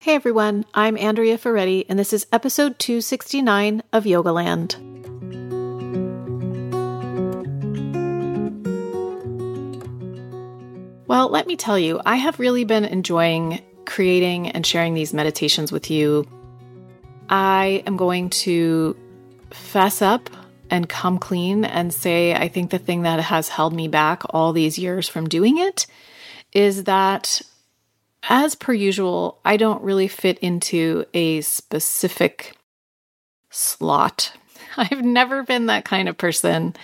Hey everyone, I'm Andrea Ferretti, and this is episode 269 of Yogaland. Well, let me tell you, I have really been enjoying creating and sharing these meditations with you. I am going to fess up and come clean and say I think the thing that has held me back all these years from doing it is that as per usual, I don't really fit into a specific slot. I've never been that kind of person.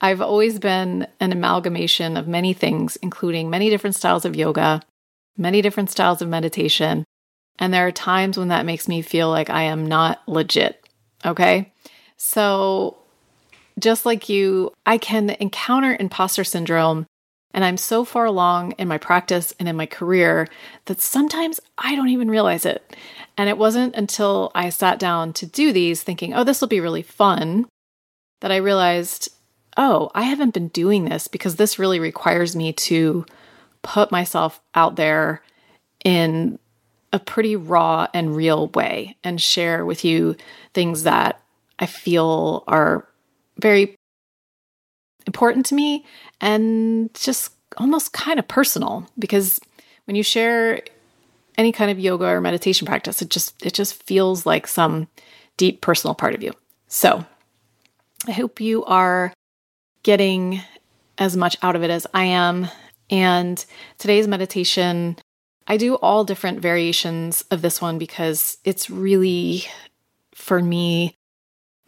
I've always been an amalgamation of many things, including many different styles of yoga, many different styles of meditation. And there are times when that makes me feel like I am not legit. Okay. So, just like you, I can encounter imposter syndrome and I'm so far along in my practice and in my career that sometimes I don't even realize it. And it wasn't until I sat down to do these thinking, oh, this will be really fun, that I realized, oh, I haven't been doing this because this really requires me to put myself out there in a pretty raw and real way and share with you things that I feel are very important to me and just almost kind of personal because when you share any kind of yoga or meditation practice it just it just feels like some deep personal part of you. So i hope you are getting as much out of it as i am. And today's meditation i do all different variations of this one because it's really for me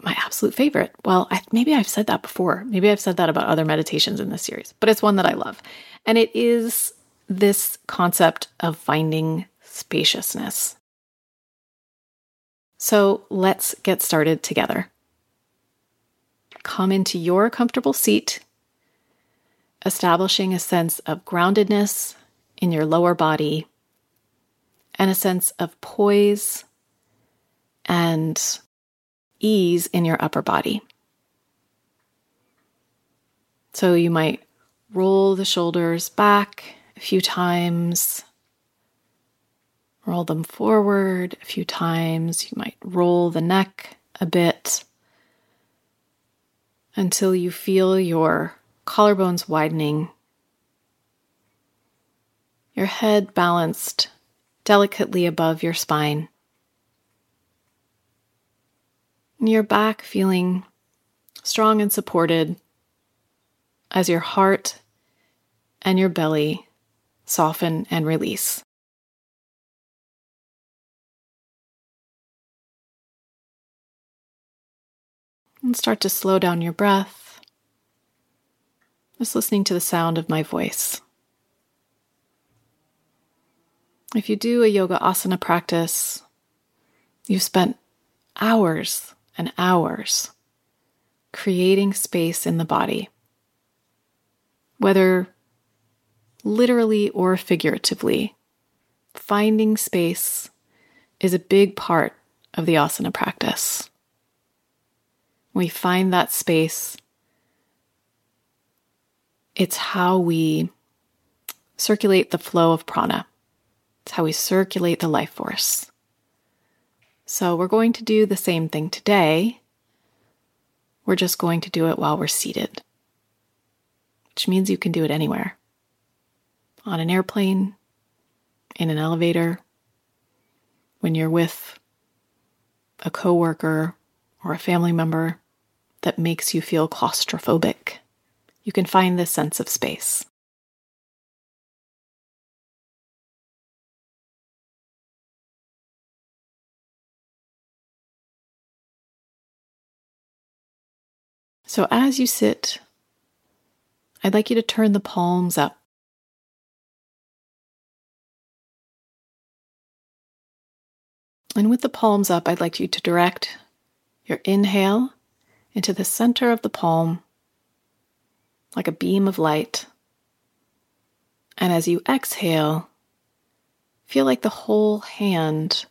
my absolute favorite. Well, I, maybe I've said that before. Maybe I've said that about other meditations in this series, but it's one that I love. And it is this concept of finding spaciousness. So let's get started together. Come into your comfortable seat, establishing a sense of groundedness in your lower body and a sense of poise and ease in your upper body. So you might roll the shoulders back a few times, roll them forward a few times. You might roll the neck a bit until you feel your collarbones widening, your head balanced delicately above your spine and your back feeling strong and supported as your heart and your belly soften and release. And start to slow down your breath, just listening to the sound of my voice. If you do a yoga asana practice, you've spent hours and hours creating space in the body, whether literally or figuratively. Finding space is a big part of the asana practice. We find that space. It's how we circulate the flow of prana. It's how we circulate the life force. So we're going to do the same thing today. We're just going to do it while we're seated, which means you can do it anywhere on an airplane, in an elevator, when you're with a coworker or a family member that makes you feel claustrophobic. You can find this sense of space. So as you sit, I'd like you to turn the palms up. And with the palms up, I'd like you to direct your inhale into the center of the palm like a beam of light. And as you exhale, feel like the whole hand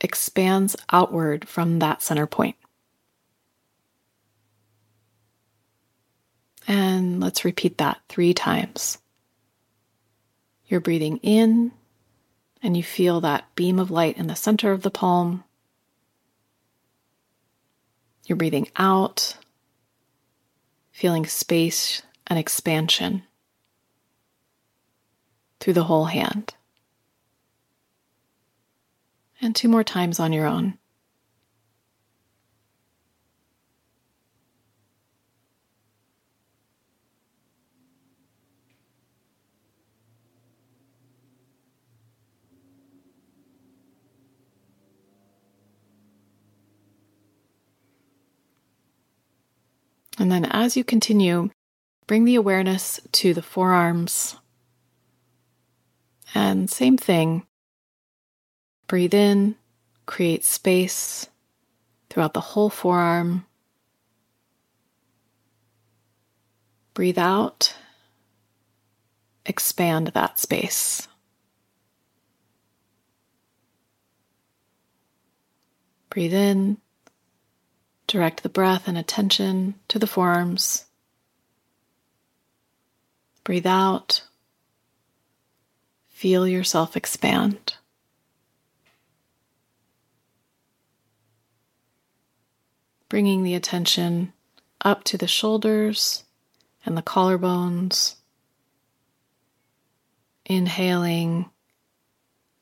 expands outward from that center point. And let's repeat that three times. You're breathing in and you feel that beam of light in the center of the palm. You're breathing out, feeling space and expansion through the whole hand. And two more times on your own. And then as you continue, bring the awareness to the forearms. And same thing. Breathe in, create space throughout the whole forearm. Breathe out, expand that space. Breathe in, Direct the breath and attention to the forearms. Breathe out. Feel yourself expand. Bringing the attention up to the shoulders and the collarbones. Inhaling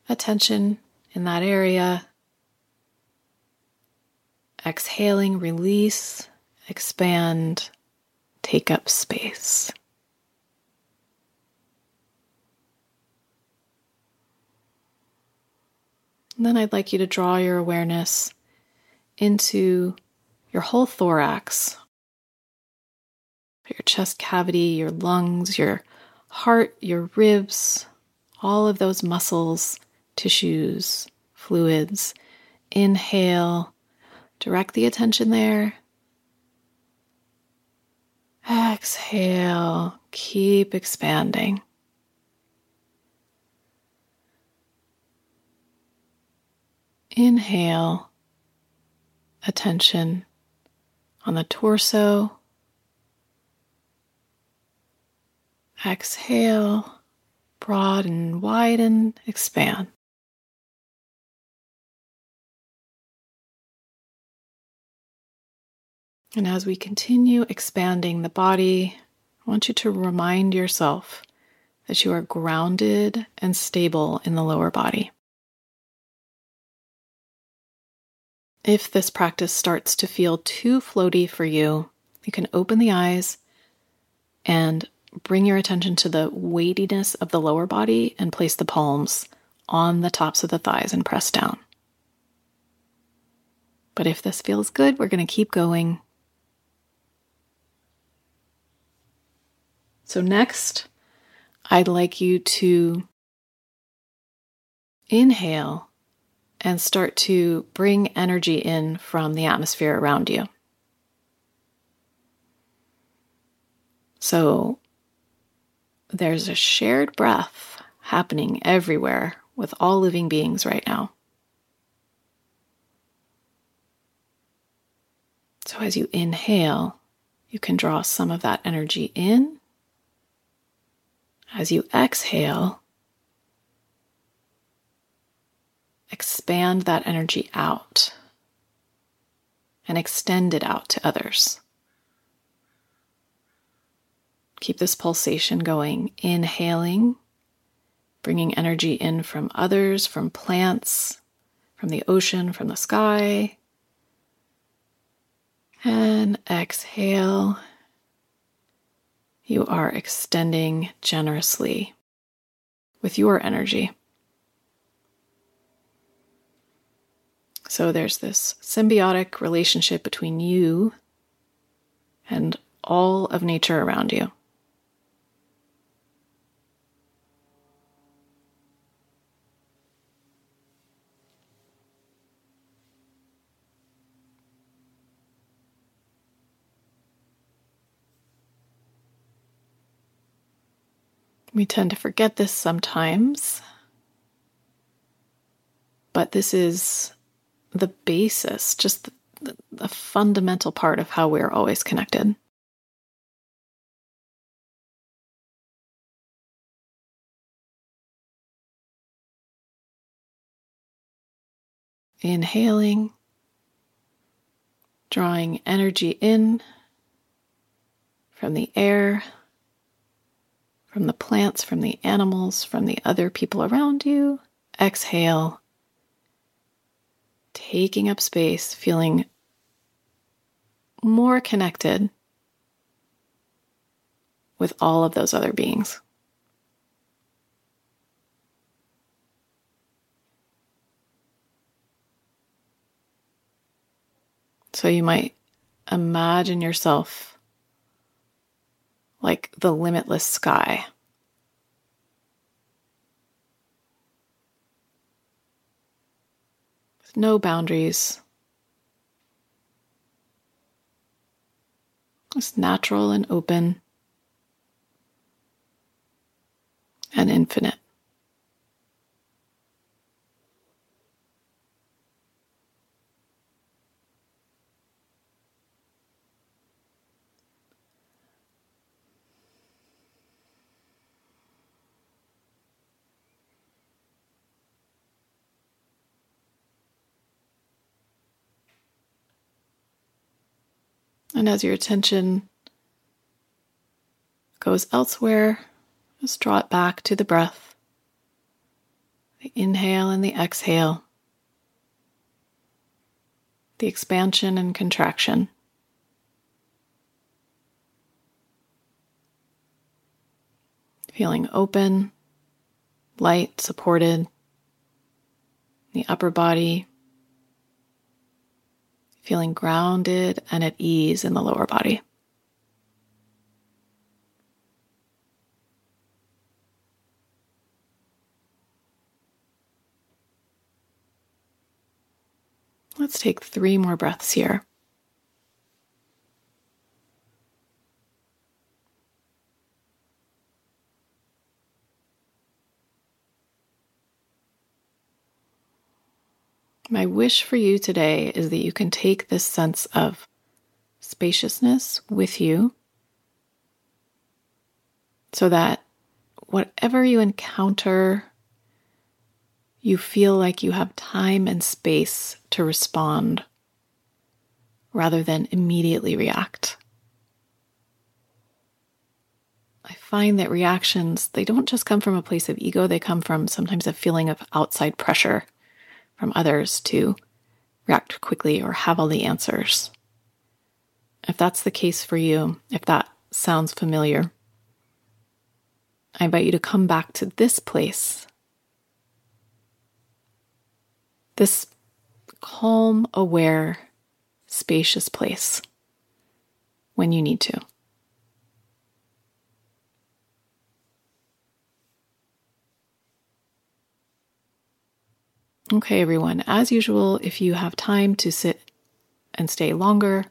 attention in that area Exhaling, release, expand, take up space. Then I'd like you to draw your awareness into your whole thorax, your chest cavity, your lungs, your heart, your ribs, all of those muscles, tissues, fluids. Inhale Direct the attention there. Exhale, keep expanding. Inhale, attention on the torso. Exhale, broaden, widen, expand. And as we continue expanding the body, I want you to remind yourself that you are grounded and stable in the lower body. If this practice starts to feel too floaty for you, you can open the eyes and bring your attention to the weightiness of the lower body and place the palms on the tops of the thighs and press down. But if this feels good, we're going to keep going So, next, I'd like you to inhale and start to bring energy in from the atmosphere around you. So, there's a shared breath happening everywhere with all living beings right now. So, as you inhale, you can draw some of that energy in as you exhale, expand that energy out and extend it out to others. Keep this pulsation going, inhaling, bringing energy in from others, from plants, from the ocean, from the sky. And exhale, you are extending generously with your energy. So there's this symbiotic relationship between you and all of nature around you. We tend to forget this sometimes, but this is the basis, just the, the, the fundamental part of how we're always connected. Inhaling, drawing energy in from the air, from the plants, from the animals, from the other people around you. Exhale, taking up space, feeling more connected with all of those other beings. So you might imagine yourself like the limitless sky. With no boundaries. It's natural and open and infinite. And as your attention goes elsewhere, just draw it back to the breath, the inhale and the exhale, the expansion and contraction. Feeling open, light, supported, the upper body feeling grounded and at ease in the lower body. Let's take three more breaths here. My wish for you today is that you can take this sense of spaciousness with you so that whatever you encounter, you feel like you have time and space to respond rather than immediately react. I find that reactions, they don't just come from a place of ego, they come from sometimes a feeling of outside pressure from others to react quickly or have all the answers. If that's the case for you, if that sounds familiar, I invite you to come back to this place, this calm, aware, spacious place when you need to. Okay, everyone, as usual, if you have time to sit and stay longer,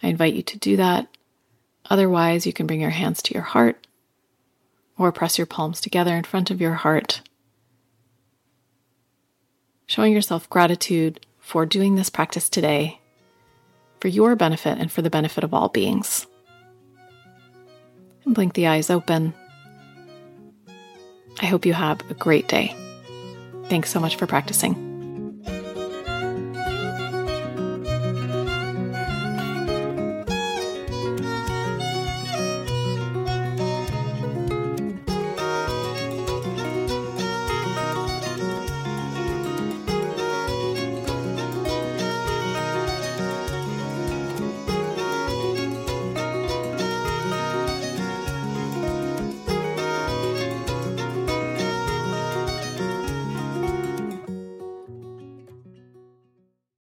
I invite you to do that. Otherwise, you can bring your hands to your heart or press your palms together in front of your heart, showing yourself gratitude for doing this practice today for your benefit and for the benefit of all beings. And blink the eyes open. I hope you have a great day. Thanks so much for practicing.